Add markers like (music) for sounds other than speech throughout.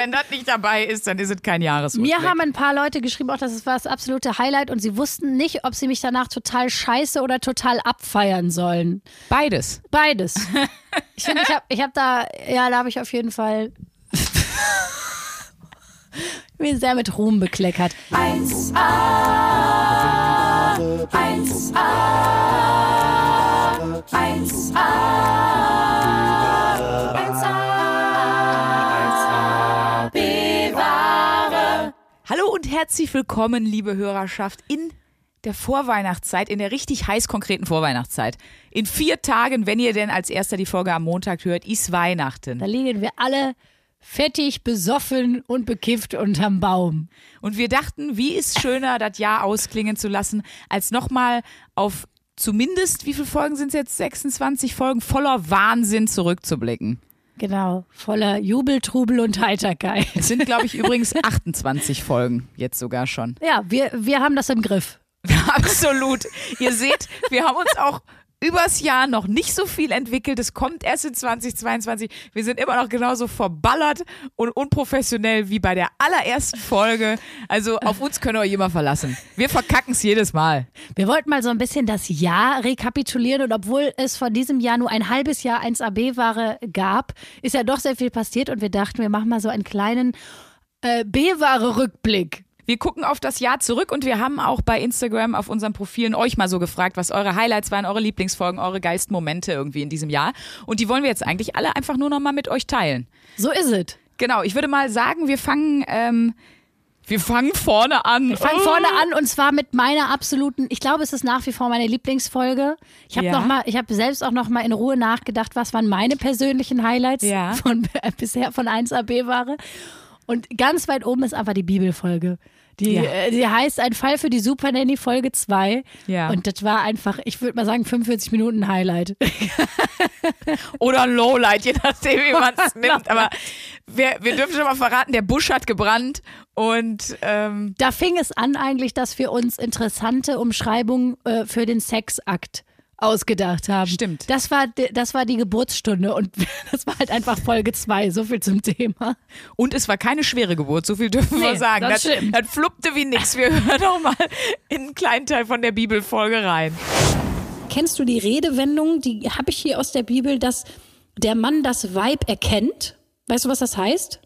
wenn das nicht dabei ist, dann ist es kein Jahresrückblick. Mir haben ein paar Leute geschrieben, auch das war das absolute Highlight und sie wussten nicht, ob sie mich danach total scheiße oder total abfeiern sollen. Beides. Beides. (laughs) Ich finde, ich habe ich hab da, ja, da habe ich auf jeden Fall (laughs) mir sehr mit Ruhm bekleckert. 1A, 1A, 1A, 1A, Hallo und herzlich willkommen, liebe Hörerschaft, in der Vorweihnachtszeit, in der richtig heiß konkreten Vorweihnachtszeit. In vier Tagen, wenn ihr denn als erster die Folge am Montag hört, ist Weihnachten. Da liegen wir alle fettig, besoffen und bekifft unterm Baum. Und wir dachten, wie ist schöner, das Jahr ausklingen zu lassen, als nochmal auf zumindest, wie viele Folgen sind es jetzt? 26 Folgen voller Wahnsinn zurückzublicken. Genau, voller Jubel, Trubel und Heiterkeit. Es sind, glaube ich, übrigens 28 Folgen jetzt sogar schon. Ja, wir, wir haben das im Griff. (laughs) Absolut. Ihr seht, wir haben uns auch übers Jahr noch nicht so viel entwickelt. Es kommt erst in 2022. Wir sind immer noch genauso verballert und unprofessionell wie bei der allerersten Folge. Also auf uns könnt ihr euch immer verlassen. Wir verkacken es jedes Mal. Wir wollten mal so ein bisschen das Jahr rekapitulieren und obwohl es von diesem Jahr nur ein halbes Jahr 1AB-Ware gab, ist ja doch sehr viel passiert und wir dachten, wir machen mal so einen kleinen äh, B-Ware-Rückblick. Wir gucken auf das Jahr zurück und wir haben auch bei Instagram auf unseren Profilen euch mal so gefragt, was eure Highlights waren, eure Lieblingsfolgen, eure geilsten Momente irgendwie in diesem Jahr. Und die wollen wir jetzt eigentlich alle einfach nur noch mal mit euch teilen. So ist es. Genau, ich würde mal sagen, wir fangen, ähm, wir fangen vorne an. Wir fangen vorne an und zwar mit meiner absoluten, ich glaube, es ist nach wie vor meine Lieblingsfolge. Ich habe Ja. noch mal, ich habe selbst auch noch mal in Ruhe nachgedacht, was waren meine persönlichen Highlights Ja. von äh, (laughs) bisher von 1AB Ware. Und ganz weit oben ist einfach die Bibelfolge. Die, Ja. äh, die heißt Ein Fall für die Super Nanny Folge 2. Ja. Und das war einfach, ich würde mal sagen, 45 Minuten Highlight. (laughs) Oder ein Lowlight, je nachdem, wie man es (laughs) nimmt. Aber wir, wir dürfen schon mal verraten, der Busch hat gebrannt und ähm, Da fing es an eigentlich, dass wir uns interessante Umschreibungen äh, für den Sexakt ausgedacht haben. Stimmt. Das war, das war die Geburtsstunde und (laughs) das war halt einfach Folge 2. So viel zum Thema. und es war keine schwere Geburt, so viel dürfen wir Nee, sagen. das Das, stimmt. das fluppte wie nix. Wir (laughs) hören noch mal in einen kleinen Teil von der Bibelfolge rein. Kennst du die Redewendung, die habe ich hier aus der Bibel, dass der Mann das Weib erkennt? Weißt du, was das heißt?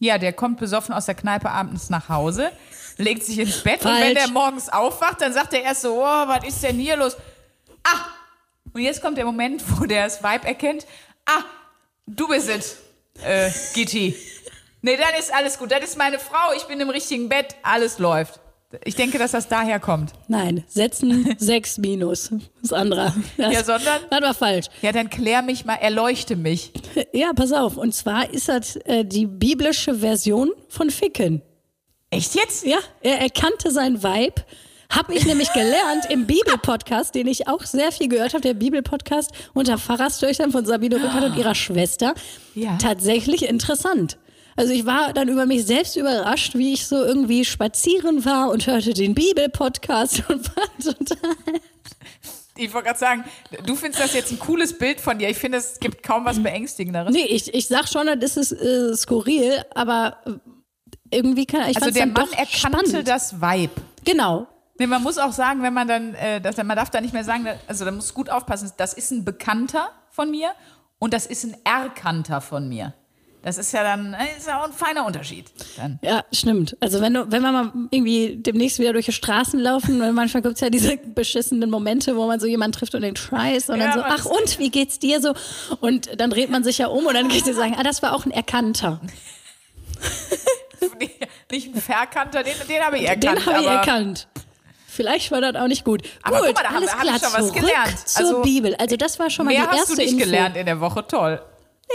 Ja, der kommt besoffen aus der Kneipe abends nach Hause, legt sich ins Bett und Falsch. wenn der morgens aufwacht, dann sagt er erst so, oh, was ist denn hier los? Ah! Und jetzt kommt der Moment, wo der das Weib erkennt. Ah, du bist es, äh, Gitti. Nee, dann ist alles gut. Das ist meine Frau, ich bin im richtigen Bett, alles läuft. Ich denke, dass das daher kommt. Nein, setzen (laughs) 6 minus. Das andere. Das, Ja, sondern? Das war falsch. Ja, dann klär mich mal, erleuchte mich. Ja, pass auf. Und zwar ist das äh, die biblische Version von Ficken. Echt jetzt? Ja, er erkannte sein Weib. Habe ich nämlich gelernt im Bibelpodcast, den ich auch sehr viel gehört habe, der Bibelpodcast unter Pfarrerstöchtern von Sabine Rückert und ihrer Schwester. Ja. Tatsächlich interessant. Also ich war dann über mich selbst überrascht, wie ich so irgendwie spazieren war und hörte den Bibelpodcast und war total. (laughs) Ich wollte gerade sagen, du findest das jetzt ein cooles Bild von dir. Ich finde, es gibt kaum was Beängstigenderes. Nee, ich, ich sag schon, das ist äh, skurril, aber irgendwie kann ich Also der Mann erkannte spannend. das Weib. Genau. Nee, man muss auch sagen, wenn man dann, äh, das, man darf da nicht mehr sagen, also da muss gut aufpassen, das ist ein Bekannter von mir und das ist ein Erkannter von mir. Das ist ja dann, äh, ist ja auch ein feiner Unterschied. Dann. Ja, stimmt. Also wenn du, wenn wir mal irgendwie demnächst wieder durch die Straßen laufen, weil manchmal gibt's ja diese beschissenen Momente, wo man so jemanden trifft und denkt, Scheiß, und Ja, dann so, ach und, wie geht's dir so? Und dann dreht man sich ja um und dann geht sie sagen, ah, das war auch ein Erkannter. (laughs) Nicht ein Verkannter, den, den habe ich erkannt. Den habe ich erkannt. Vielleicht war das auch nicht gut. Aber gut, guck mal, da haben alles wir- hab klar, schon was gelernt. zur Also, Bibel. Also das war schon mal die hast erste du nicht Info. gelernt in der Woche, toll.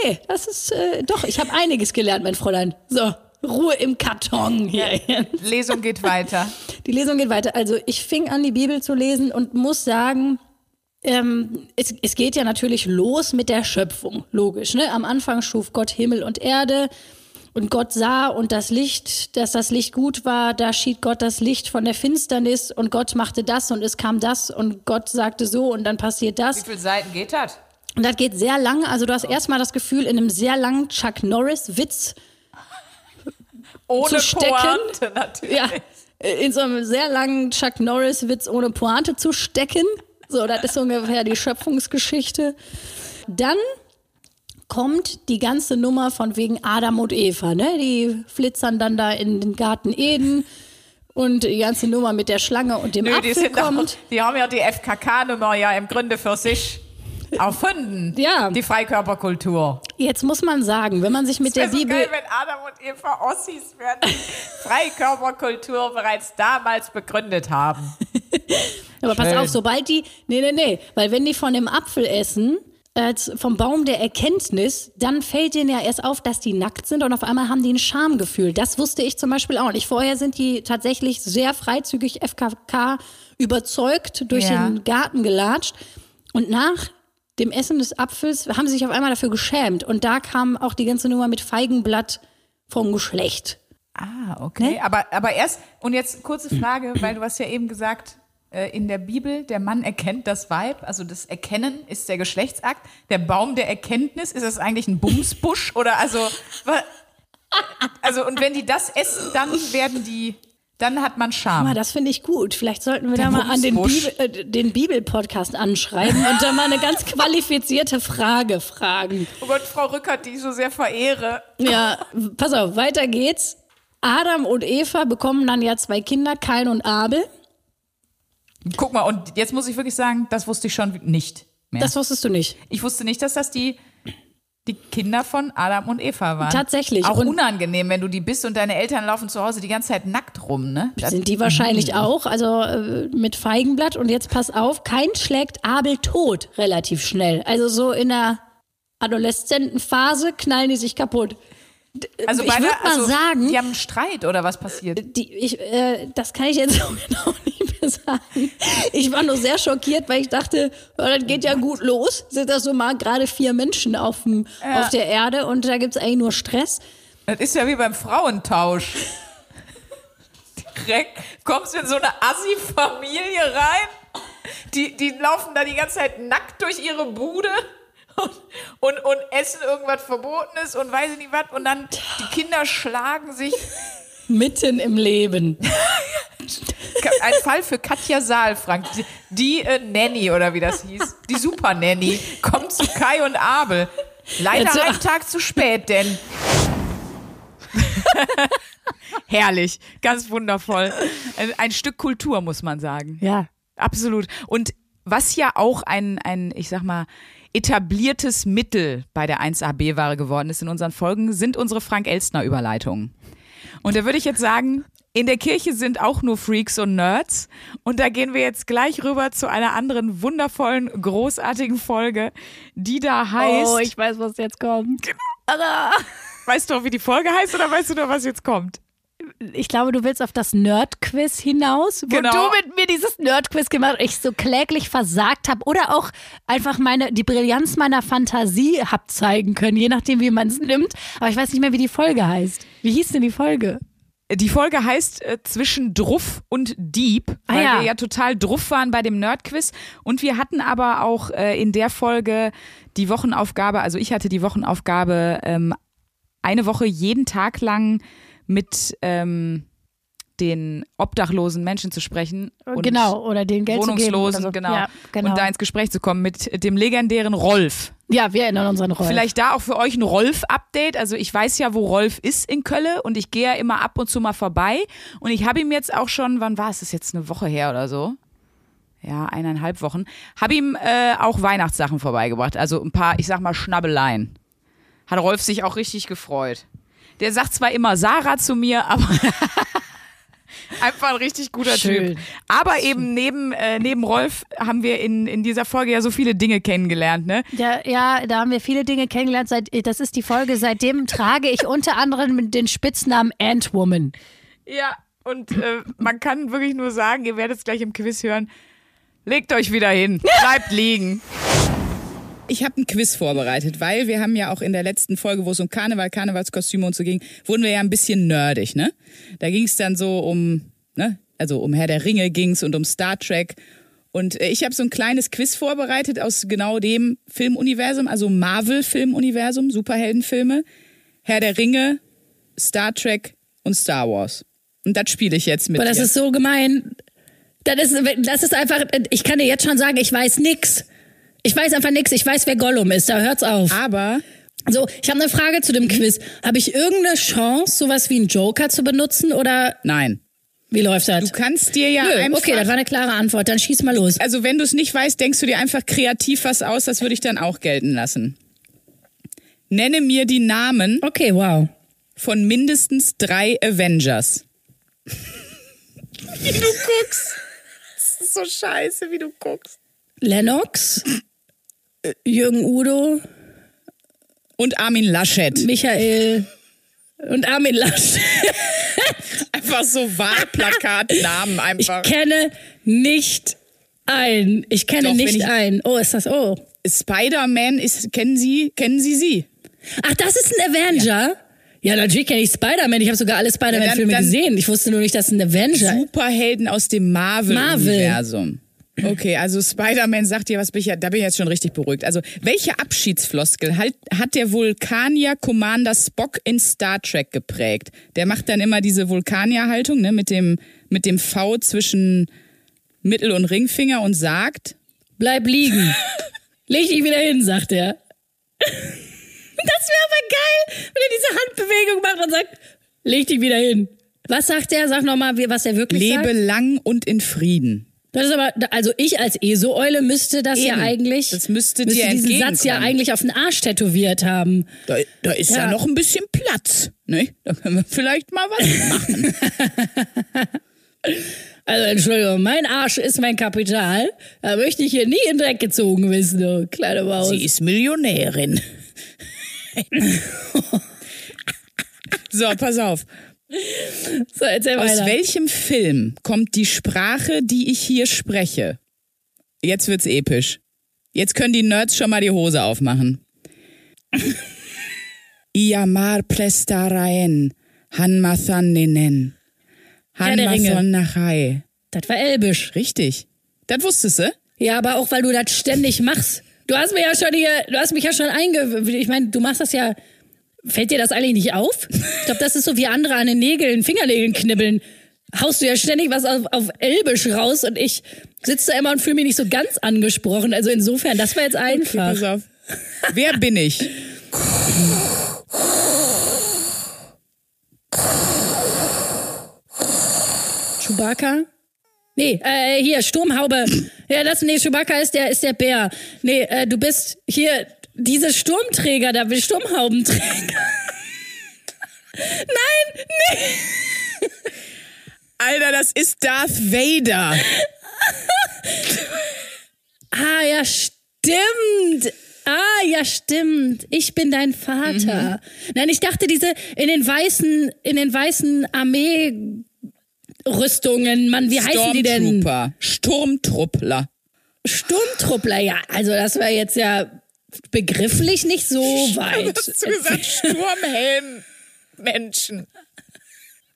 Nee, das ist, äh, doch, ich habe einiges gelernt, mein Fräulein. So, Ruhe im Karton hier. Lesung geht weiter. (laughs) Die Lesung geht weiter. Also ich fing an, die Bibel zu lesen und muss sagen, ähm, es, es geht ja natürlich los mit der Schöpfung, logisch. Ne? Am Anfang schuf Gott Himmel und Erde und Gott sah und das Licht, dass das Licht gut war, da schied Gott das Licht von der Finsternis und Gott machte das und es kam das und Gott sagte so und dann passiert das. Wie viele Seiten geht das? Und das geht sehr lange. Also du hast erstmal das Gefühl, in einem sehr langen Chuck Norris-Witz Ohne zu stecken. Pointe natürlich. Ja, in so einem sehr langen Chuck Norris-Witz ohne Pointe zu stecken. So, das ist ungefähr die Schöpfungsgeschichte. Dann kommt die ganze Nummer von wegen Adam und Eva, ne? Die flitzern dann da in den Garten Eden und die ganze Nummer mit der Schlange und dem Nö, die, Apfel sind doch, kommt. die haben ja die FKK-Nummer ja im Grunde für sich erfunden. Ja. Die Freikörperkultur. Jetzt muss man sagen, wenn man sich mit der so Bibel geil, wenn Adam und Eva Ossis die Freikörperkultur bereits damals begründet haben. (laughs) Aber pass Schön. auf, sobald die. Nee, nee, nee. Weil wenn die von dem Apfel essen, äh, vom Baum der Erkenntnis, dann fällt denen ja erst auf, dass die nackt sind und auf einmal haben die ein Schamgefühl. Das wusste ich zum Beispiel auch nicht. Vorher sind die tatsächlich sehr freizügig FKK überzeugt durch Ja. den Garten gelatscht. Und nach dem Essen des Apfels haben sie sich auf einmal dafür geschämt. Und da kam auch die ganze Nummer mit Feigenblatt vom Geschlecht. Ah, okay. Ne? Aber, aber erst, und jetzt kurze Frage, weil du hast ja eben gesagt, in der Bibel, der Mann erkennt das Weib, also das Erkennen ist der Geschlechtsakt. Der Baum der Erkenntnis, ist das eigentlich ein Bumsbusch? Oder also, also, und wenn die das essen, dann werden die, dann hat man Scham. Aber das finde ich gut. Vielleicht sollten wir Der da mal an den. Bibel, äh, den Bibel-Podcast anschreiben und da mal eine ganz qualifizierte Frage fragen. Oh Gott, Frau Rückert, die ich so sehr verehre. Ja, pass auf, weiter geht's. Adam und Eva bekommen dann ja zwei Kinder, Kain und Abel. Guck mal, und jetzt muss ich wirklich sagen, das wusste ich schon nicht mehr. Das wusstest du nicht. ich wusste nicht, dass das die, die Kinder von Adam und Eva waren. Tatsächlich. Auch Und- unangenehm, wenn du die bist und deine Eltern laufen zu Hause die ganze Zeit nackt rum, ne? Das, Sind die wahrscheinlich auch, also äh, mit Feigenblatt. Und jetzt pass auf, Kain schlägt Abel tot relativ schnell. Also so in der Adoleszentenphase knallen die sich kaputt. Also ich beide, würde mal also, sagen, Die haben einen Streit oder was passiert? die, ich, äh, das kann ich jetzt (laughs) so genau nicht mehr sagen. Ich war nur sehr schockiert, weil ich dachte, ja, das geht ja gut los. Sind das so mal gerade vier Menschen auf, dem, auf der Erde und da gibt's eigentlich nur Stress. Das ist ja wie beim Frauentausch. Direkt kommst du in so eine Assi-Familie rein. Die, die laufen da die ganze Zeit nackt durch ihre Bude und, (laughs) und, und essen irgendwas Verbotenes und weiß ich nicht was. Und dann die Kinder schlagen sich. (laughs) Mitten im Leben. (laughs) Ein Fall für Katja Saalfrank. Die, die äh, Nanny oder wie das hieß. Die Super Nanny. Kommt zu Kai und Abel. Leider Jetzt- einen Tag zu spät, denn. Herrlich, ganz wundervoll. Ein, ein Stück Kultur, muss man sagen. Ja. Absolut. Und was ja auch ein, ein, ich sag mal, etabliertes Mittel bei der 1AB-Ware geworden ist in unseren Folgen, sind unsere Frank-Elstner-Überleitungen. Und da würde ich jetzt sagen, in der Kirche sind auch nur Freaks und Nerds. Und da gehen wir jetzt gleich rüber zu einer anderen wundervollen, großartigen Folge, die da heißt. Oh, ich weiß, was jetzt kommt. weißt du auch, wie die Folge heißt oder weißt du noch, was jetzt kommt? Ich glaube, du willst auf das Nerd-Quiz hinaus, wo Genau. du mit mir dieses Nerd-Quiz gemacht hast, ich so kläglich versagt habe oder auch einfach meine, die Brillanz meiner Fantasie hab zeigen können, je nachdem, wie man es nimmt. Aber ich weiß nicht mehr, wie die Folge heißt. Wie hieß denn die Folge? Die Folge heißt äh, Zwischen Druff und Dieb, Ah, weil ja. wir ja total druff waren bei dem Nerdquiz. Und wir hatten aber auch äh, in der Folge die Wochenaufgabe, also ich hatte die Wochenaufgabe, ähm, eine Woche jeden Tag lang mit ähm, den obdachlosen Menschen zu sprechen. Und genau, oder den Geld. Wohnungslosen, so. genau. Ja, genau. Und da ins Gespräch zu kommen mit dem legendären Rolf. ja, wir erinnern uns an Rolf. Vielleicht da auch für euch ein Rolf-Update. Also ich weiß ja, wo Rolf ist in Kölle und ich gehe ja immer ab und zu mal vorbei. Und ich habe ihm jetzt auch schon, wann war es? Das ist jetzt eine Woche her oder so. Ja, eineinhalb Wochen. Habe ihm äh, auch Weihnachtssachen vorbeigebracht. Also ein paar, ich sag mal, Schnabbeleien. Hat Rolf sich auch richtig gefreut. Der sagt zwar immer Sarah zu mir, aber (laughs) einfach ein richtig guter Schön. Typ. Aber eben neben, äh, neben Rolf haben wir in, in dieser Folge ja so viele Dinge kennengelernt, ne? Ja, ja, da haben wir viele Dinge kennengelernt. Seit, das ist die Folge. Seitdem (laughs) trage ich unter anderem den Spitznamen Ant-Woman. Ja, und äh, man kann wirklich nur sagen, ihr werdet es gleich im Quiz hören, legt euch wieder hin, bleibt liegen. (laughs) Ich habe ein Quiz vorbereitet, weil wir haben ja auch in der letzten Folge, wo es um Karneval, Karnevalskostüme und so ging, wurden wir ja ein bisschen nerdig, ne? Da ging es dann so um, ne, also um Herr der Ringe ging's und um Star Trek. Und äh, ich habe so ein kleines Quiz vorbereitet aus genau dem Filmuniversum, also Marvel-Filmuniversum, Superheldenfilme, Herr der Ringe, Star Trek, und Star Wars. Und das spiele ich jetzt mit Aber das dir. ist so gemein. Das ist, das ist einfach, ich kann dir jetzt schon sagen, ich weiß nix. Ich weiß einfach nix. Ich weiß, wer Gollum ist. Da hört's auf. Aber So, ich habe eine Frage zu dem Quiz. Habe ich irgendeine Chance, sowas wie einen Joker zu benutzen oder nein. wie läuft das? Du kannst dir ja Nö, einfach. okay, das war eine klare Antwort. Dann schieß mal los. also wenn du es nicht weißt, denkst du dir einfach kreativ was aus, das würde ich dann auch gelten lassen. Nenne mir die Namen Okay, wow. von mindestens drei Avengers. (laughs) wie du guckst. Das ist so scheiße, wie du guckst. Lennox, Jürgen Udo, Und Armin Laschet. Michael und Armin Lasch. (laughs) Einfach so Wahlplakatnamen Ich einfach. kenne nicht ein. Ich kenne Doch, nicht ich- ein. Oh, ist das oh. Spider-Man ist, kennen Sie, kennen Sie sie? Ach, das ist ein Avenger? Ja, natürlich kenne ich Spider-Man. Ich habe sogar alle Spider-Man-Filme Ja, gesehen. Ich wusste nur nicht, dass es ein Avenger ist. Superhelden aus dem Marvel-Universum. Okay, also Spider-Man sagt dir, was bin ich ja, da bin ich jetzt schon richtig beruhigt. Also, welche Abschiedsfloskel halt, hat der Vulkanier Commander Spock in Star Trek geprägt? Der macht dann immer diese Vulkanierhaltung, ne, mit dem, mit dem V zwischen Mittel- und Ringfinger und sagt, Bleib liegen. (laughs) Leg dich wieder hin, sagt er. Das wäre aber geil, wenn er diese Handbewegung macht und sagt, leg dich wieder hin. Was sagt er? Sag nochmal, was er wirklich lebe sagt. lang und in Frieden. Das ist aber, also ich als ESO-Eule müsste das ja Eben. eigentlich, Das müsste dir diesen Satz ja eigentlich auf den Arsch tätowiert haben. Da, da ist ja. Ja. noch ein bisschen Platz, ne? Da können wir vielleicht mal was machen. (laughs) Also Entschuldigung, mein Arsch ist mein Kapital. Da möchte ich hier nie in Dreck gezogen wissen, du kleine Maus. Sie ist Millionärin. (laughs) so, pass auf. (laughs) So, erzähl Aus weiter. welchem Film kommt die Sprache, die ich hier spreche? Jetzt wird's episch. Jetzt können die Nerds schon mal die Hose aufmachen. (laughs) Iamar der Ringe. Hanmathonnachai. Das war Elbisch. Richtig. Das wusstest du? Ja, aber auch weil du das ständig machst. Du hast mir ja schon hier, du hast mich ja schon einge... Ich meine, du machst das ja... Fällt dir das eigentlich nicht auf? Ich glaube, das ist so wie andere an den Nägeln, Fingernägeln knibbeln. Haust du ja ständig was auf, auf Elbisch raus und ich sitze da immer und fühle mich nicht so ganz angesprochen. Also insofern, das war jetzt einfach. Pass auf. Wer bin ich? Chewbacca? Nee, äh, hier, Sturmhaube. Ja, das, nee, Chewbacca ist der, ist der Bär. Nee, äh, du bist hier, diese Sturmträger, da will Sturmhaubenträger. Nein, nee. Alter, das ist Darth Vader. Ah, ja, stimmt. Ah, ja, stimmt. Ich bin dein Vater. Nein, ich dachte, diese in den weißen, in den weißen Armee-Rüstungen, Mann, wie heißen die denn? Sturmtruppler. Sturmtruppler, ja. Also das war jetzt ja begrifflich nicht so weit. Was hast du gesagt? Sturmhelm. Menschen.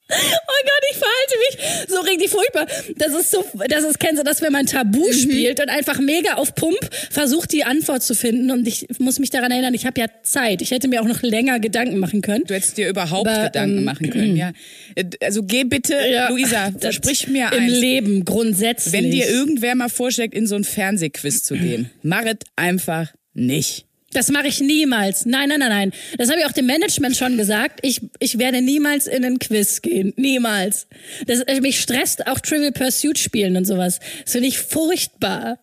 Oh Gott, ich verhalte mich so richtig furchtbar. Das ist so, das ist, kennst du das, wenn man Tabu spielt und einfach mega auf Pump versucht, die Antwort zu finden. Und ich muss mich daran erinnern, ich habe ja Zeit. Ich hätte mir auch noch länger Gedanken machen können. Du hättest dir überhaupt Aber, Gedanken ähm, machen können, ja. Äh, Also geh bitte, Luisa, Das versprich mir Im eins. Leben grundsätzlich. Wenn dir irgendwer mal vorschlägt, in so ein Fernsehquiz zu gehen, mach es einfach nicht. Das mache ich niemals. Nein, nein, nein, nein. Das habe ich auch dem Management schon gesagt. Ich, ich werde niemals in einen Quiz gehen. Niemals. Das, äh, mich stresst auch Trivial Pursuit spielen und sowas. Das finde ich furchtbar.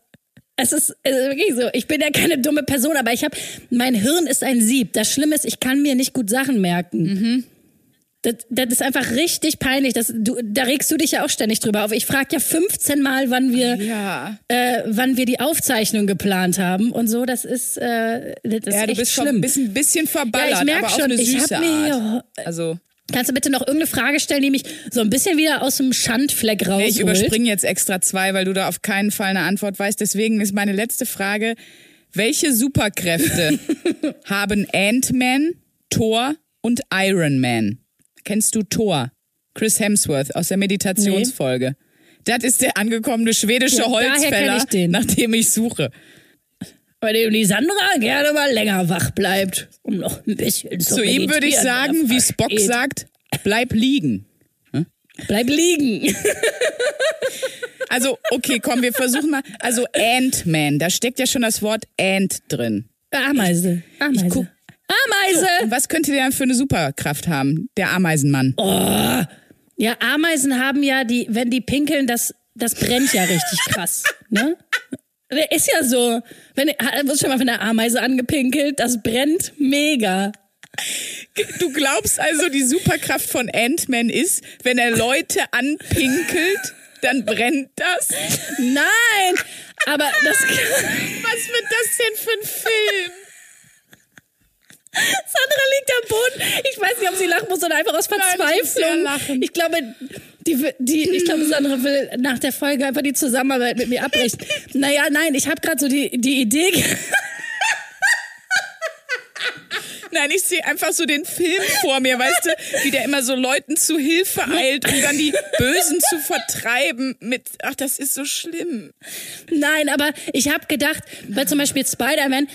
Es ist, es ist wirklich so. Ich bin ja keine dumme Person, aber ich habe, mein Hirn ist ein Sieb. Das Schlimme ist, ich kann mir nicht gut Sachen merken. Das, das ist einfach richtig peinlich. Das, du, da regst du dich ja auch ständig drüber auf. Ich frage ja 15 Mal, wann wir, Ja. äh, wann wir die Aufzeichnung geplant haben und so. Das ist, äh, das ist Ja, du echt bist schon schlimm. ein bisschen, bisschen verballert, Ja, ich merk aber auf schon, eine ich süße hab mir Art. hier- Also, Kannst du bitte noch irgendeine Frage stellen, die mich so ein bisschen wieder aus dem Schandfleck rausholt? ich überspringe jetzt extra zwei, weil du da auf keinen Fall eine Antwort weißt. Deswegen ist meine letzte Frage, welche Superkräfte (laughs) haben Ant-Man, Thor und Iron Man? Kennst du Thor? Chris Hemsworth aus der Meditationsfolge. Das ist der angekommene schwedische Ja, Holzfäller, ich den. nach dem ich suche. Bei dem die Sandra gerne mal länger wach bleibt, um noch ein bisschen zu Zu ihm würde ich sagen, wie Spock versteht. sagt, bleib liegen. Bleib liegen. Also, okay, komm, wir versuchen mal. Also, Ant-Man, da steckt ja schon das Wort Ant drin. Ameise. Ameise. guck- Ameise. Und was könnte der für eine Superkraft haben? Der Ameisenmann. Ja, Ameisen haben ja die, wenn die pinkeln, das, das brennt ja richtig krass. (laughs) ne? Der ist ja so. Wenn, hast schon mal von der Ameise angepinkelt? Das brennt mega. Du glaubst also, die Superkraft von Ant-Man ist, wenn er Leute anpinkelt, dann brennt das? Nein! Aber das. (laughs) Was wird das denn für ein Film? Sandra liegt am Boden. Ich weiß nicht, ob sie lachen muss oder einfach aus Nein, Verzweiflung. lachen. Ich glaube, die, die, ich glaube, Sandra will nach der Folge einfach die Zusammenarbeit mit mir abbrechen. (laughs) Naja, nein, ich habe gerade so die, die Idee. Nein, ich sehe einfach so den Film vor mir, weißt du, wie der immer so Leuten zu Hilfe eilt, um dann die Bösen zu vertreiben mit, ach, das ist so schlimm. Nein, aber ich habe gedacht, weil zum Beispiel Spider-Man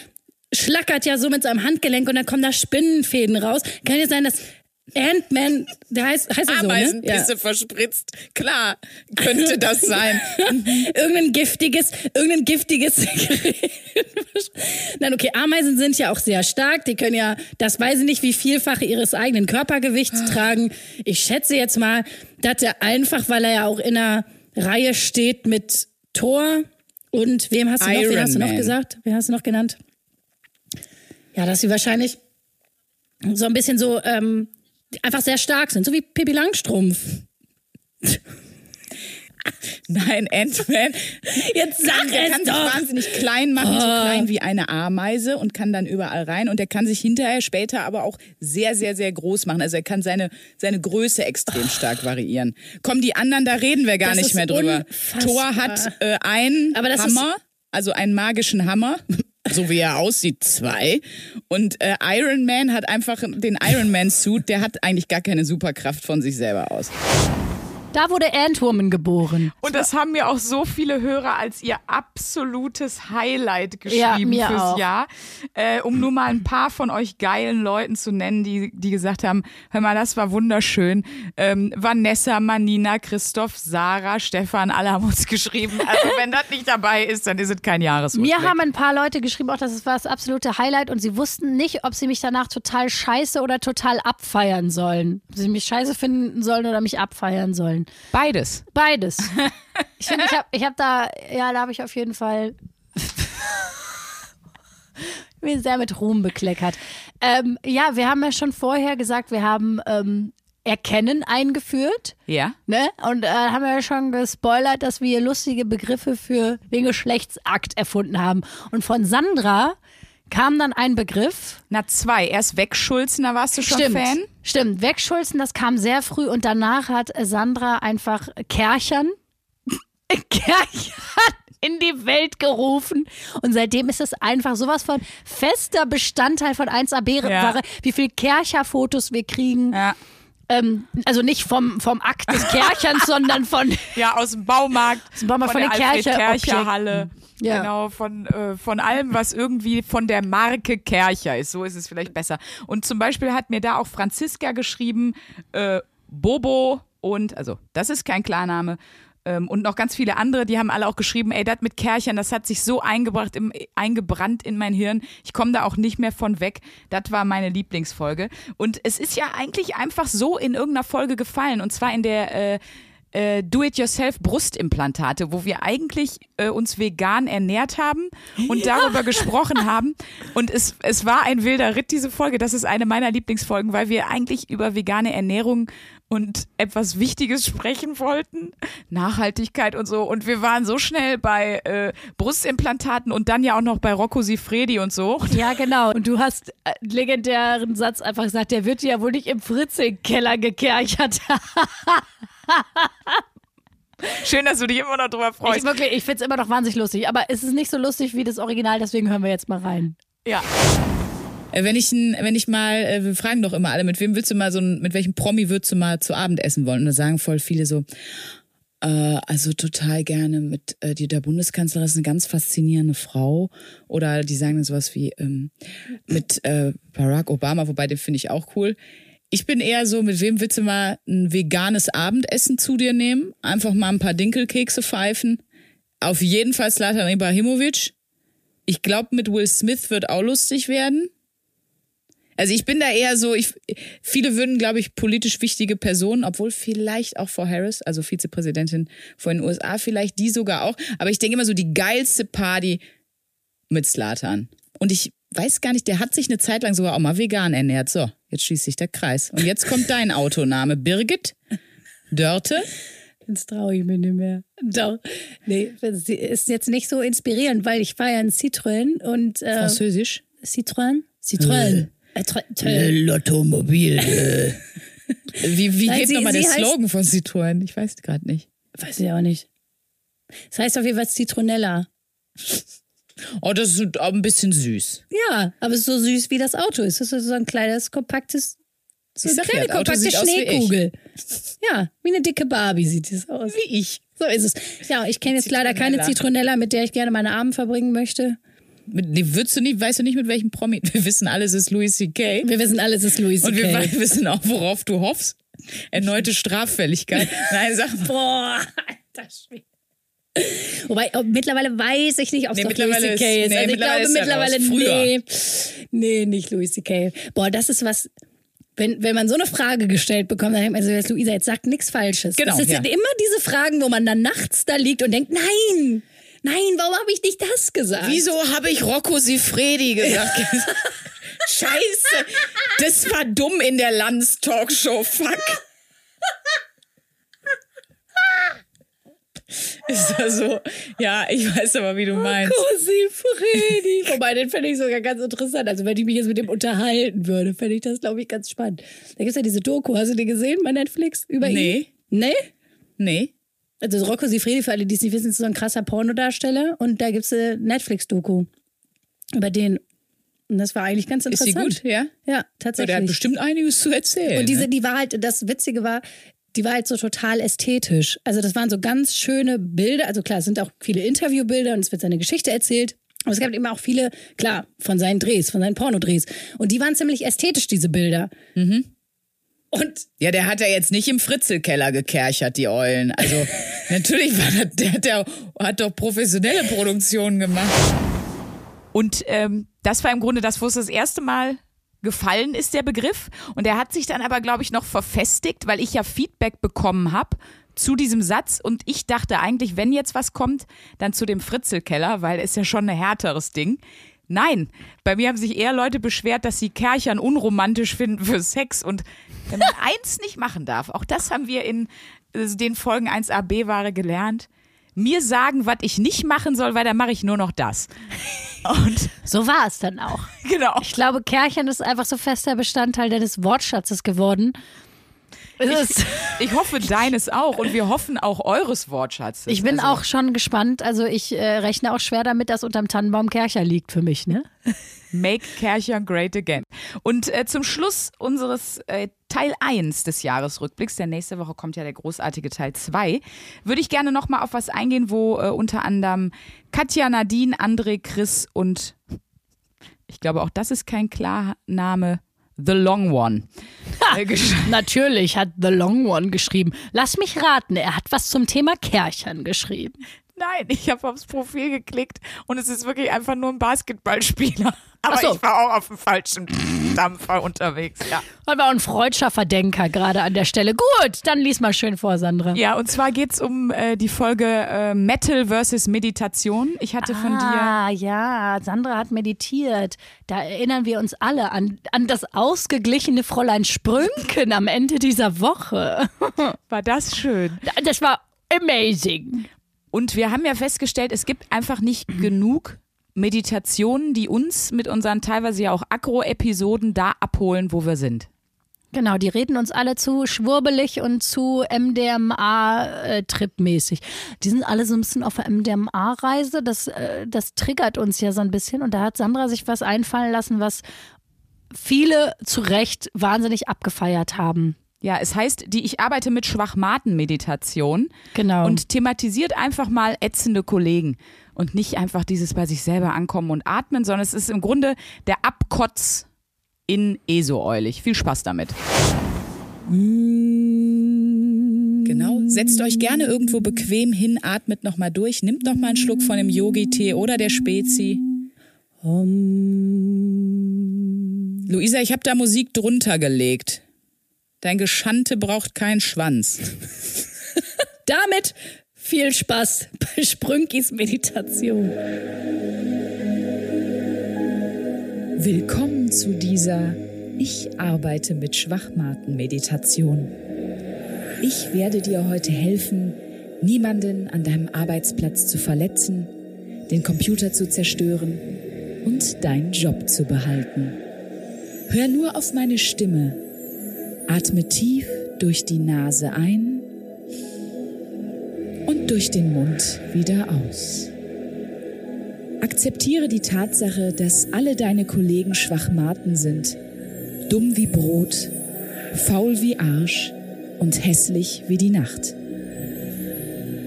schlackert ja so mit seinem Handgelenk und dann kommen da Spinnenfäden raus. Kann ja sein, dass Ant-Man, der heißt, heißt er so, ne? Ameisenpisse verspritzt. Klar, könnte das sein. (laughs) irgendein giftiges, irgendein giftiges. Nein, okay, Ameisen sind ja auch sehr stark. Die können ja, das weiß ich nicht, wie vielfach ihres eigenen Körpergewichts tragen. Ich schätze jetzt mal, dass er einfach, weil er ja auch in einer Reihe steht mit Thor und wem hast du noch, wen Iron hast du noch gesagt? Wen hast du noch genannt? Ja, dass sie wahrscheinlich so ein bisschen so, ähm, einfach sehr stark sind, so wie Pippi Langstrumpf. (laughs) Nein, Ant-Man. Jetzt sag Der es kann sich doch! wahnsinnig klein machen, so klein wie eine Ameise und kann dann überall rein. Und er kann sich hinterher später aber auch sehr, sehr, sehr groß machen. Also er kann seine, seine Größe extrem stark variieren. Kommen die anderen, da reden wir gar Das nicht mehr drüber. unfassbar. Thor hat äh, einen Aber das Hammer, also einen magischen Hammer. So wie er aussieht, zwei. Und äh, Iron Man hat einfach den Iron Man-Suit, der hat eigentlich gar keine Superkraft von sich selber aus. Da wurde Antwoman geboren. Und das haben mir auch so viele Hörer als ihr absolutes Highlight Ja, geschrieben mir fürs auch. Jahr. Äh, um nur mal ein paar von euch geilen Leuten zu nennen, die, die gesagt haben, hör mal, das war wunderschön. Ähm, Vanessa, Manina, Christoph, Sarah, Stefan, alle haben uns geschrieben. Also wenn das nicht dabei ist, dann ist es kein Jahresrückblick. Mir haben ein paar Leute geschrieben, auch das war das absolute Highlight und sie wussten nicht, ob sie mich danach total scheiße oder total abfeiern sollen. Ob sie mich scheiße finden sollen oder mich abfeiern sollen. Beides. Beides. (laughs) Ich finde, ich habe ich hab da, ja, da habe ich auf jeden Fall (laughs) bin sehr mit Ruhm bekleckert. Ähm, ja, wir haben ja schon vorher gesagt, wir haben ähm, Erkennen eingeführt. Ja. Ne? Und äh, haben wir ja schon gespoilert, dass wir lustige Begriffe für den Geschlechtsakt erfunden haben. Und von Sandra kam dann ein Begriff. Na, zwei. Erst wegschulzen, da warst du schon Stimmt. Fan. Stimmt. Wegschulzen, das kam sehr früh und danach hat Sandra einfach Kerchern, (laughs) Kerchern in die Welt gerufen. Und seitdem ist es einfach sowas von fester Bestandteil von 1AB-Ware, Ja. wie viel Kercher-Fotos wir kriegen. Ja. Ähm, also nicht vom, vom Akt des Kercherns, (laughs) sondern von Ja, aus dem Baumarkt. dem Baumarkt, von der den Alfred Kercher-. Ja. Genau, von, äh, von allem, was irgendwie von der Marke Kercher ist. So ist es vielleicht besser. Und zum Beispiel hat mir da auch Franziska geschrieben, äh, Bobo und, also das ist kein Klarname, und noch ganz viele andere, die haben alle auch geschrieben, ey, das mit Kerchern, das hat sich so eingebracht im, eingebrannt in mein Hirn. Ich komme da auch nicht mehr von weg. Das war meine Lieblingsfolge. Und es ist ja eigentlich einfach so in irgendeiner Folge gefallen. Und zwar in der äh, äh, Do-it-yourself-Brustimplantate, wo wir eigentlich äh, uns vegan ernährt haben und darüber gesprochen haben. Und es, es war ein wilder Ritt, diese Folge. Das ist eine meiner Lieblingsfolgen, weil wir eigentlich über vegane Ernährung und etwas Wichtiges sprechen wollten. Nachhaltigkeit und so. Und wir waren so schnell bei äh, Brustimplantaten und dann ja auch noch bei Rocco Sifredi und so. Ja, genau. Und du hast äh, einen legendären Satz einfach gesagt, der wird ja wohl nicht im Fritzing-Keller gekerchert. (laughs) Schön, dass du dich immer noch drüber Ich, freust. wirklich, ich finde es immer noch wahnsinnig lustig. Aber es ist nicht so lustig wie das Original, deswegen hören wir jetzt mal rein. Ja. Äh, Wenn ich, wenn ich mal, äh, wir fragen doch immer alle, mit wem willst du mal so, ein- mit welchem Promi würdest du mal zu Abend essen wollen? Und da sagen voll viele so, äh, also total gerne mit äh, die der Bundeskanzlerin ist eine ganz faszinierende Frau. Oder die sagen dann sowas wie ähm, mit äh, Barack Obama, wobei den finde ich auch cool. Ich bin eher so, mit wem willst du mal ein veganes Abendessen zu dir nehmen? Einfach mal ein paar Dinkelkekse pfeifen. Auf jeden Fall Slatan Ibrahimovic. Ich glaube, mit Will Smith wird auch lustig werden. Also ich bin da eher so, ich, viele würden, glaube ich, politisch wichtige Personen, obwohl vielleicht auch Frau Harris, also Vizepräsidentin von den USA, vielleicht die sogar auch. Aber ich denke immer so, die geilste Party mit Slatan. Und ich weiß gar nicht, der hat sich eine Zeit lang sogar auch mal vegan ernährt. So, jetzt schließt sich der Kreis. Und jetzt kommt dein Autoname. Birgit Dörte. Jetzt traue ich mir nicht mehr. Doch. Nee, das ist jetzt nicht so inspirierend, weil ich war ja ein Citroën und äh, Französisch. Citroën? Citroën. Lottomobil. Äh. Wie, wie Nein, geht nochmal der Slogan von Citroën? Ich weiß gerade nicht. Weiß ich auch nicht. Das heißt auf jeden Fall Citronella. Oh, das ist auch ein bisschen süß. Ja, aber es ist so süß wie das Auto ist. Das ist so ein kleines, kompaktes, so eine ja, kleine, Auto kompakte aus wie. Schneekugel. Ja, wie eine dicke Barbie sieht es aus. Wie ich. So ist es. Ja, ich kenne jetzt leider keine Zitronella. Zitronella, mit der ich gerne meine Abend verbringen möchte. Mit, nee, würdest du nicht, weißt du nicht, mit welchem Promi? Wir wissen alles ist Louis C.K. Wir wissen alles ist Louis Und wir C.K. (laughs) wissen auch, worauf du hoffst. Erneute Straffälligkeit. (laughs) Nein, sag mal. Boah, alter Schwede. Wobei, oh, mittlerweile weiß ich nicht, ob es Nee, Louis C.K. ist- nee, Also ich glaube ist er mittlerweile, nee. Nee, nicht Louis C.K. Boah, das ist was, wenn, wenn man so eine Frage gestellt bekommt, dann denkt man so, jetzt, Luisa, jetzt sagt nichts Falsches. Genau, das sind ja. immer diese Fragen, wo man dann nachts da liegt und denkt, nein, nein, warum habe ich nicht das gesagt? Wieso habe ich Rocco Sifredi gesagt? (laughs) Scheiße. Das war dumm in der Lanz-Talkshow. Fuck. Ist das so? Ja, ich weiß aber, wie du meinst. Cosi Freddy. (laughs) Wobei, den fände ich sogar ganz interessant. Also, wenn ich mich jetzt mit dem unterhalten würde, fände ich das, glaube ich, ganz spannend. Da gibt es ja diese Doku. Hast du die gesehen bei Netflix über ihn? Nee. Nee? Nee. Also, Rocco Sifredi, für alle, die es nicht wissen, ist so ein krasser Pornodarsteller. Und da gibt es eine Netflix-Doku über den. Und das war eigentlich ganz Ist interessant. sie gut? Ja. Ja, tatsächlich. der hat bestimmt einiges zu erzählen. Und diese, ne? die war halt, das Witzige war, die war halt so total ästhetisch. Also das waren so ganz schöne Bilder. Also klar, es sind auch viele Interviewbilder und es wird seine Geschichte erzählt. Aber es gab immer auch viele, klar, von seinen Drehs, von seinen Pornodrehs. Und die waren ziemlich ästhetisch, diese Bilder. Und Ja, der hat ja jetzt nicht im Fritzelkeller gekerchert, die Eulen. Also, (laughs) natürlich war das, der hat, ja, hat doch professionelle Produktionen gemacht. Und ähm, das war im Grunde das, wo es das erste Mal gefallen ist, der Begriff. Und er hat sich dann aber, glaube ich, noch verfestigt, weil ich ja Feedback bekommen habe zu diesem Satz. Und ich dachte eigentlich, wenn jetzt was kommt, dann zu dem Fritzelkeller, weil ist ja schon ein härteres Ding. Nein, bei mir haben sich eher Leute beschwert, dass sie Kerchern unromantisch finden für Sex. Und wenn man (laughs) eins nicht machen darf, auch das haben wir in äh, den Folgen 1AB-Ware gelernt, mir sagen, was ich nicht machen soll, weil dann mache ich nur noch das. (laughs) Und So war es dann auch. (laughs) genau. Ich glaube, Kärchen ist einfach so fester Bestandteil deines Wortschatzes geworden. Ist, Ich hoffe deines auch und wir hoffen auch eures Wortschatzes. ich bin also, auch schon gespannt. Also ich äh, rechne auch schwer damit, dass unterm Tannenbaum Kercher liegt für mich, ne? Make Kercher great again. Und äh, zum Schluss unseres äh, Teil 1 des Jahresrückblicks, denn nächste Woche kommt ja der großartige Teil 2, würde ich gerne nochmal auf was eingehen, wo äh, unter anderem Katja, Nadine, André, Chris und ich glaube auch das ist kein Klarname, The Long One. äh, gesch- (laughs) Natürlich hat The Long One geschrieben. Lass mich raten, er hat was zum Thema Kärchern geschrieben. Nein, ich habe aufs Profil geklickt und es ist wirklich einfach nur ein Basketballspieler. (laughs) Aber so. ich war auch auf dem falschen Dampfer unterwegs, ja. Das war ein freudscher Verdenker gerade an der Stelle. Gut, dann lies mal schön vor, Sandra. Ja, und zwar geht's um äh, die Folge äh, Metal versus Meditation. Ich hatte von dir. Ah, ja, Sandra hat meditiert. Da erinnern wir uns alle an, an das ausgeglichene Fräulein Sprünken am Ende dieser Woche. (laughs) War das schön? Das war amazing. Und wir haben ja festgestellt, es gibt einfach nicht genug Meditationen, die uns mit unseren teilweise ja auch Agro-Episoden da abholen, wo wir sind. Genau, die reden uns alle zu schwurbelig und zu MDMA-Trip-mäßig. Die sind alle so ein bisschen auf der MDMA-Reise. Das, äh, das triggert uns ja so ein bisschen. Und da hat Sandra sich was einfallen lassen, was viele zu Recht wahnsinnig abgefeiert haben. Ja, es heißt, die Ich arbeite mit Schwachmaten-Meditation Genau. und thematisiert einfach mal ätzende Kollegen und nicht einfach dieses bei sich selber ankommen und atmen, sondern es ist im Grunde der Abkotz in ESO-Eulig. Viel Spaß damit. Genau. Setzt euch gerne irgendwo bequem hin, atmet nochmal durch, nimmt nochmal einen Schluck von dem Yogi-Tee oder der Spezi. Luisa, ich habe da Musik drunter gelegt. Dein Geschante braucht keinen Schwanz. (laughs) Damit viel Spaß bei Sprünkis Meditation. Willkommen zu dieser Ich arbeite mit Schwachmaten Meditation. Ich werde dir heute helfen, niemanden an deinem Arbeitsplatz zu verletzen, den Computer zu zerstören und deinen Job zu behalten. Hör nur auf meine Stimme. Atme tief durch die Nase ein und durch den Mund wieder aus. Akzeptiere die Tatsache, dass alle deine Kollegen Schwachmaten sind, dumm wie Brot, faul wie Arsch und hässlich wie die Nacht.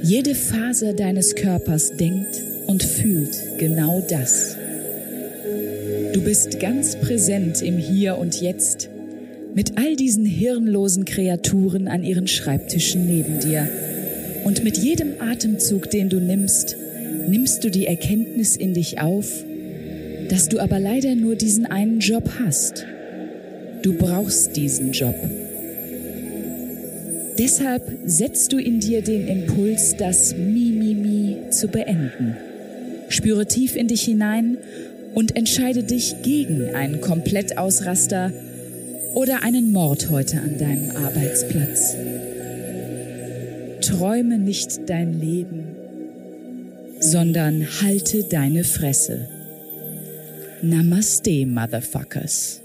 Jede Faser deines Körpers denkt und fühlt genau das. Du bist ganz präsent im Hier und Jetzt mit all diesen hirnlosen Kreaturen an ihren Schreibtischen neben dir. Und mit jedem Atemzug, den du nimmst, nimmst du die Erkenntnis in dich auf, dass du aber leider nur diesen einen Job hast. Du brauchst diesen Job. Deshalb setzt du in dir den Impuls, das Mimimi zu beenden. Spüre tief in dich hinein und entscheide dich gegen einen Komplettausraster oder einen Mord heute an deinem Arbeitsplatz. Träume nicht dein Leben, sondern halte deine Fresse. Namaste, Motherfuckers.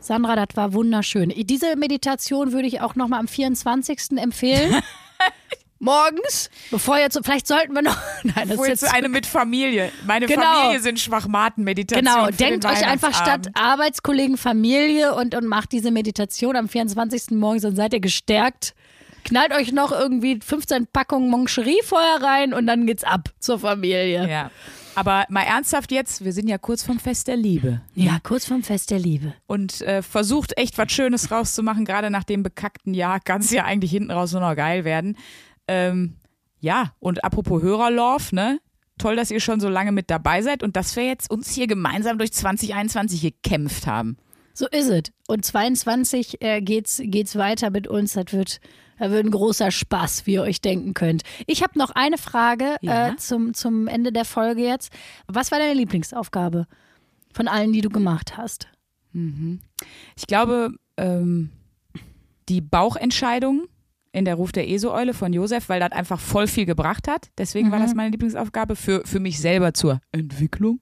Sandra, das war wunderschön. Diese Meditation würde ich auch nochmal am 24. empfehlen. (laughs) Morgens, bevor jetzt, vielleicht sollten wir noch, (laughs) nein, das ist jetzt jetzt eine mit Familie. Meine Genau. Familie sind Schwachmaten-Meditation. Genau, für denkt den euch einfach statt Arbeitskollegen Familie und, und macht diese Meditation am 24. morgens, dann seid ihr gestärkt. Knallt euch noch irgendwie 15 Packungen Moncherie vorher rein und dann geht's ab zur Familie. Ja. Aber mal ernsthaft jetzt, wir sind ja kurz vom Fest der Liebe. Ja, kurz vorm Fest der Liebe. Und äh, versucht echt was Schönes rauszumachen, gerade nach dem bekackten Jahr kann es ja eigentlich hinten raus nur noch geil werden. Ähm, ja, und apropos Hörerlove, ne? Toll, dass ihr schon so lange mit dabei seid und dass wir jetzt uns hier gemeinsam durch 2021 gekämpft haben. So ist es. Und 22 äh, geht's, geht's weiter mit uns. Das wird, das wird ein großer Spaß, wie ihr euch denken könnt. Ich habe noch eine Frage Ja. äh, zum, zum Ende der Folge jetzt. Was war deine Lieblingsaufgabe von allen, die du gemacht hast? Ich glaube, ähm, die Bauchentscheidung in der Ruf der ESO-Eule von Josef, weil das einfach voll viel gebracht hat. Deswegen war das meine Lieblingsaufgabe für, für mich selber zur Entwicklung.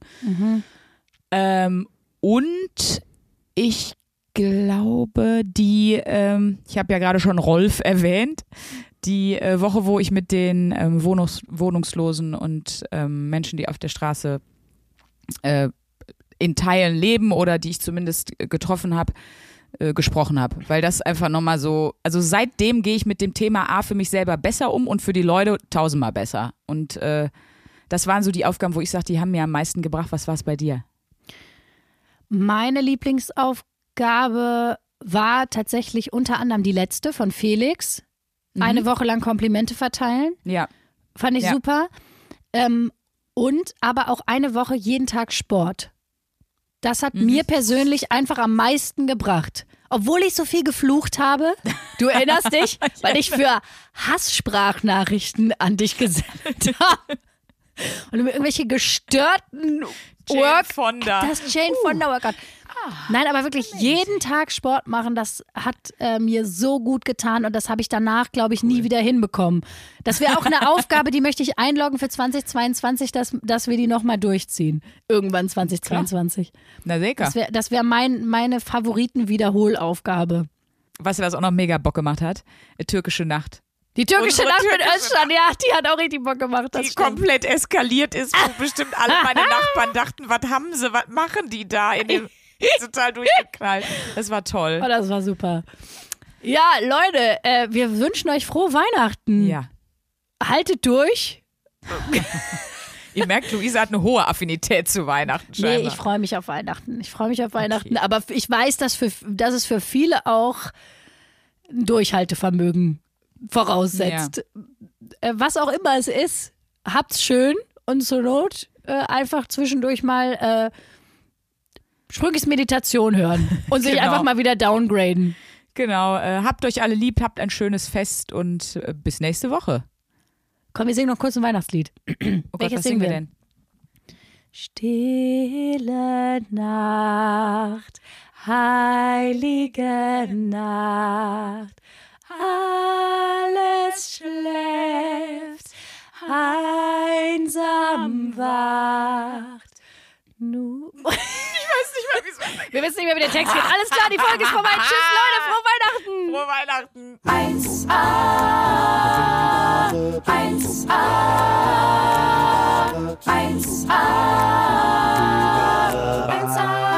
Ähm, und ich glaube, die, ähm, ich habe ja gerade schon Rolf erwähnt, die äh, Woche, wo ich mit den ähm, Wohnungs Wohnungslosen und ähm, Menschen, die auf der Straße äh, in Teilen leben oder die ich zumindest getroffen habe, äh, gesprochen habe. Weil das einfach nochmal so, also seitdem gehe ich mit dem Thema A für mich selber besser um und für die Leute tausendmal besser. Und äh, das waren so die Aufgaben, wo ich sage, die haben mir am meisten gebracht. Was war es bei dir? Meine Lieblingsaufgabe war tatsächlich unter anderem die letzte von Felix. Eine Woche lang Komplimente verteilen. Ja. Fand ich Ja. super. Ähm, und aber auch eine Woche jeden Tag Sport. Das hat Mhm. mir persönlich einfach am meisten gebracht. Obwohl ich so viel geflucht habe. Du erinnerst dich? (laughs) Weil ich für Hasssprachnachrichten an dich gesendet (laughs) habe. Und irgendwelche gestörten Work Fonda. das Jane Fonda Workout. Nein, aber wirklich jeden Tag Sport machen, das hat äh, mir so gut getan und das habe ich danach, glaube ich, nie wieder hinbekommen. Das wäre auch eine (laughs) Aufgabe, die möchte ich einloggen für 2022, dass, dass wir die nochmal durchziehen. Irgendwann 2022. Na sicher. Das wäre das wär mein, meine Favoriten-Wiederholaufgabe. Weißt du, was auch noch mega Bock gemacht hat? Türkische Nacht. Die türkische Unsere Nacht mit türkische Özcan, ja, die hat auch richtig Bock gemacht. Das Die stimmt. komplett eskaliert ist, wo bestimmt alle meine (laughs) Nachbarn dachten, was haben sie, was machen die da in dem (laughs) (laughs) total durchgeknallt. Das war toll. Oh, das war super. Ja, Leute, äh, wir wünschen euch frohe Weihnachten. Ja. Haltet durch. (laughs) Ihr merkt, Luisa hat eine hohe Affinität zu Weihnachten Nee, scheinbar. ich freue mich auf Weihnachten. Ich freue mich auf Weihnachten. Aber ich weiß, dass, für, dass es für viele auch ein Durchhaltevermögen voraussetzt. Äh, Was auch immer es ist, habt's schön und zur Not äh, einfach zwischendurch mal äh, Sprüngis Meditation hören und sich (laughs) Genau. einfach mal wieder downgraden. Genau, äh, habt euch alle lieb, habt ein schönes Fest und äh, bis nächste Woche. Komm, wir singen noch kurz ein Weihnachtslied. Oh Gott, (clears throat) Welches was singen wir denn? Stille Nacht, heilige Nacht, alles schläft, einsam wacht nur. (laughs) ich weiß nicht mehr, wie es weitergeht. Wir wissen nicht mehr, wie der Text geht. Alles klar, die Folge ist vorbei. (laughs) Tschüss, Leute. Frohe Weihnachten. Frohe Weihnachten. 1A. 1A. 1A. 1A. 1A.